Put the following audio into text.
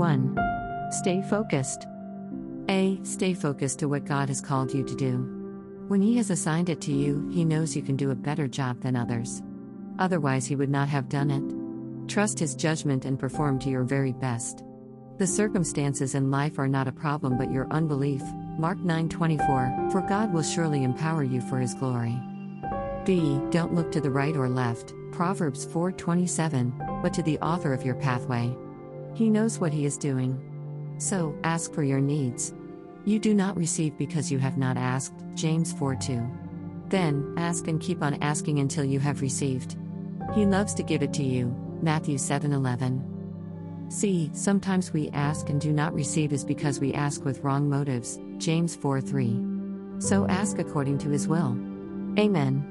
1. Stay focused. A. Stay focused to what God has called you to do. When He has assigned it to you, He knows you can do a better job than others. Otherwise, He would not have done it. Trust His judgment and perform to your very best. The circumstances in life are not a problem but your unbelief. Mark 9:24 For God will surely empower you for his glory. B. Don't look to the right or left. Proverbs 4:27 But to the author of your pathway. He knows what he is doing. So, ask for your needs. You do not receive because you have not asked. James 4 2. Then, ask and keep on asking until you have received. He loves to give it to you. Matthew 7:11. See, Sometimes we ask and do not receive is because we ask with wrong motives. James 4 3. So ask according to his will. Amen.